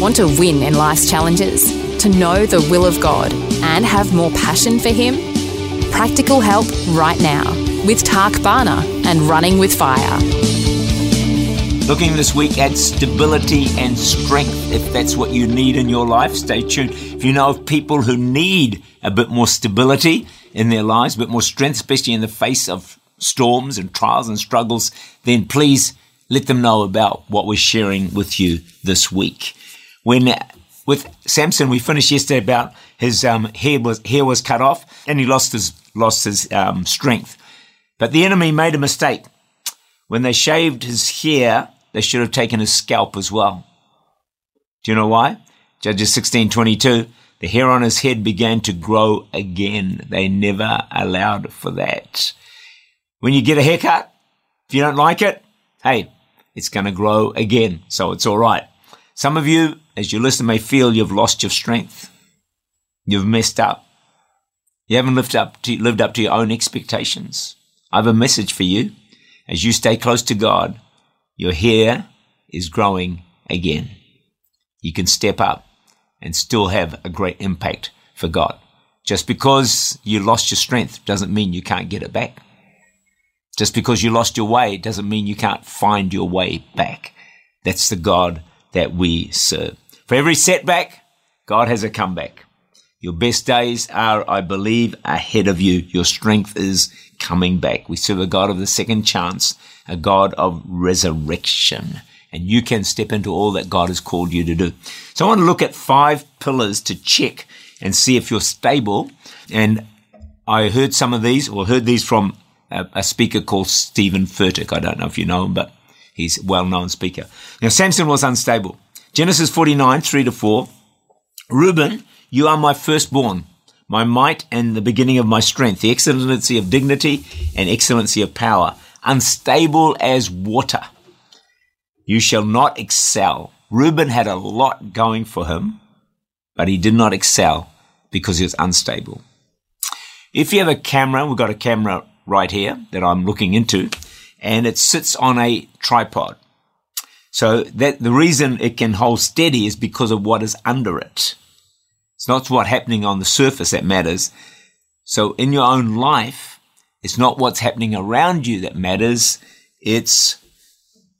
Want to win in life's challenges? To know the will of God and have more passion for Him? Practical help right now with Tak Bhana and Running with Fire. Looking this week at stability and strength. If that's what you need in your life, stay tuned. If you know of people who need a bit more stability in their lives, a bit more strength, especially in the face of storms and trials and struggles, then please let them know about what we're sharing with you this week when with Samson, we finished yesterday about his um, hair was hair was cut off and he lost his lost his um, strength. But the enemy made a mistake. When they shaved his hair, they should have taken his scalp as well. Do you know why? Judges sixteen twenty two. The hair on his head began to grow again. They never allowed for that. When you get a haircut, if you don't like it, hey, it's going to grow again. So it's all right. Some of you, as you listen, may feel you've lost your strength. You've messed up. You haven't lived up to, lived up to your own expectations. I have a message for you. As you stay close to God, your hair is growing again. You can step up and still have a great impact for God. Just because you lost your strength doesn't mean you can't get it back. Just because you lost your way doesn't mean you can't find your way back. That's the God that we serve. For every setback, God has a comeback. Your best days are, I believe, ahead of you. Your strength is coming back. We serve a God of the second chance, a God of resurrection. And you can step into all that God has called you to do. So I want to look at five pillars to check and see if you're stable. And I heard some of these, or heard these from a, a speaker called Steven Furtick. I don't know if you know him, but He's a well-known speaker. Now, Samson was unstable. Genesis 49, 3 to 4. Reuben, you are my firstborn, my might and the beginning of my strength, the excellency of dignity and excellency of power, unstable as water. You shall not excel. Reuben had a lot going for him, but he did not excel because he was unstable. If you have a camera, we've got a camera right here that I'm looking into and it sits on a tripod. So that the reason it can hold steady is because of what is under it. It's not what's happening on the surface that matters. So in your own life, it's not what's happening around you that matters. It's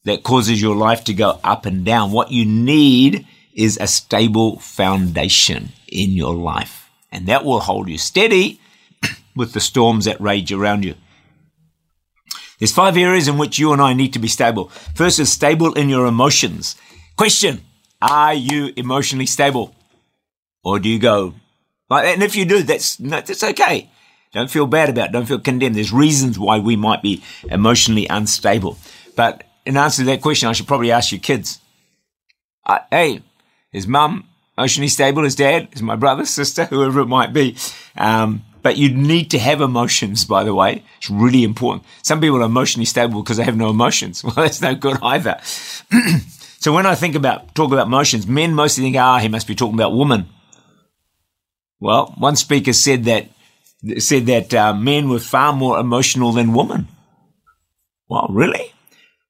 that causes your life to go up and down. What you need is a stable foundation in your life. And that will hold you steady with the storms that rage around you. There's five areas in which you and I need to be stable. First is stable in your emotions. Question Are you emotionally stable? Or do you go like that? And if you do, that's, that's okay. Don't feel bad about it. Don't feel condemned. There's reasons why we might be emotionally unstable. But in answer to that question, I should probably ask your kids uh, Hey, is mum emotionally stable? Is dad? Is my brother, sister, whoever it might be? Um, but you need to have emotions, by the way. It's really important. Some people are emotionally stable because they have no emotions. Well, that's no good either. so when I think about, talk about emotions, men mostly think, ah, he must be talking about women. Well, one speaker said that, said that uh, men were far more emotional than women. Well, really?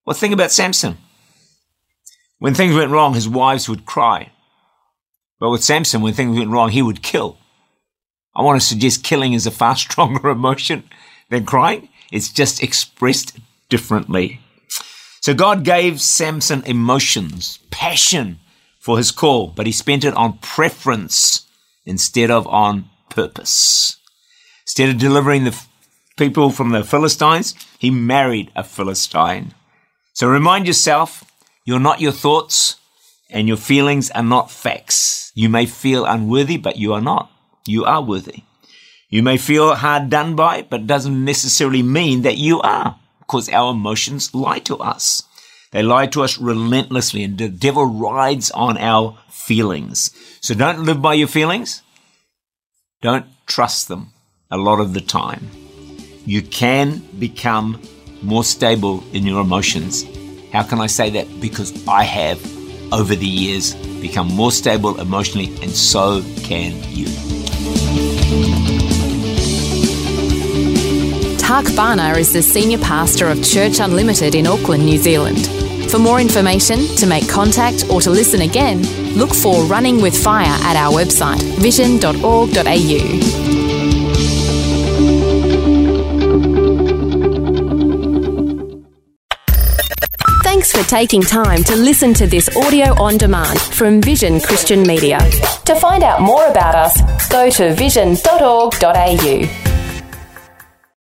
Well, think about Samson. When things went wrong, his wives would cry. But with Samson, when things went wrong, he would kill. I want to suggest killing is a far stronger emotion than crying. It's just expressed differently. So God gave Samson emotions, passion for his call, but he spent it on preference instead of on purpose. Instead of delivering the people from the Philistines, he married a Philistine. So remind yourself, you're not your thoughts and your feelings are not facts. You may feel unworthy, but you are not you are worthy. You may feel hard done by, but it doesn't necessarily mean that you are, because our emotions lie to us. They lie to us relentlessly and the devil rides on our feelings. So don't live by your feelings. Don't trust them a lot of the time. You can become more stable in your emotions. How can I say that? Because I have, over the years, become more stable emotionally, and so can you. Tak Bhana is the Senior Pastor of Church Unlimited in Auckland, New Zealand. For more information, to make contact, or to listen again, look for Running with Fire at our website, vision.org.au. Thanks for taking time to listen to this audio on demand from Vision Christian Media. To find out more about us, go to vision.org.au.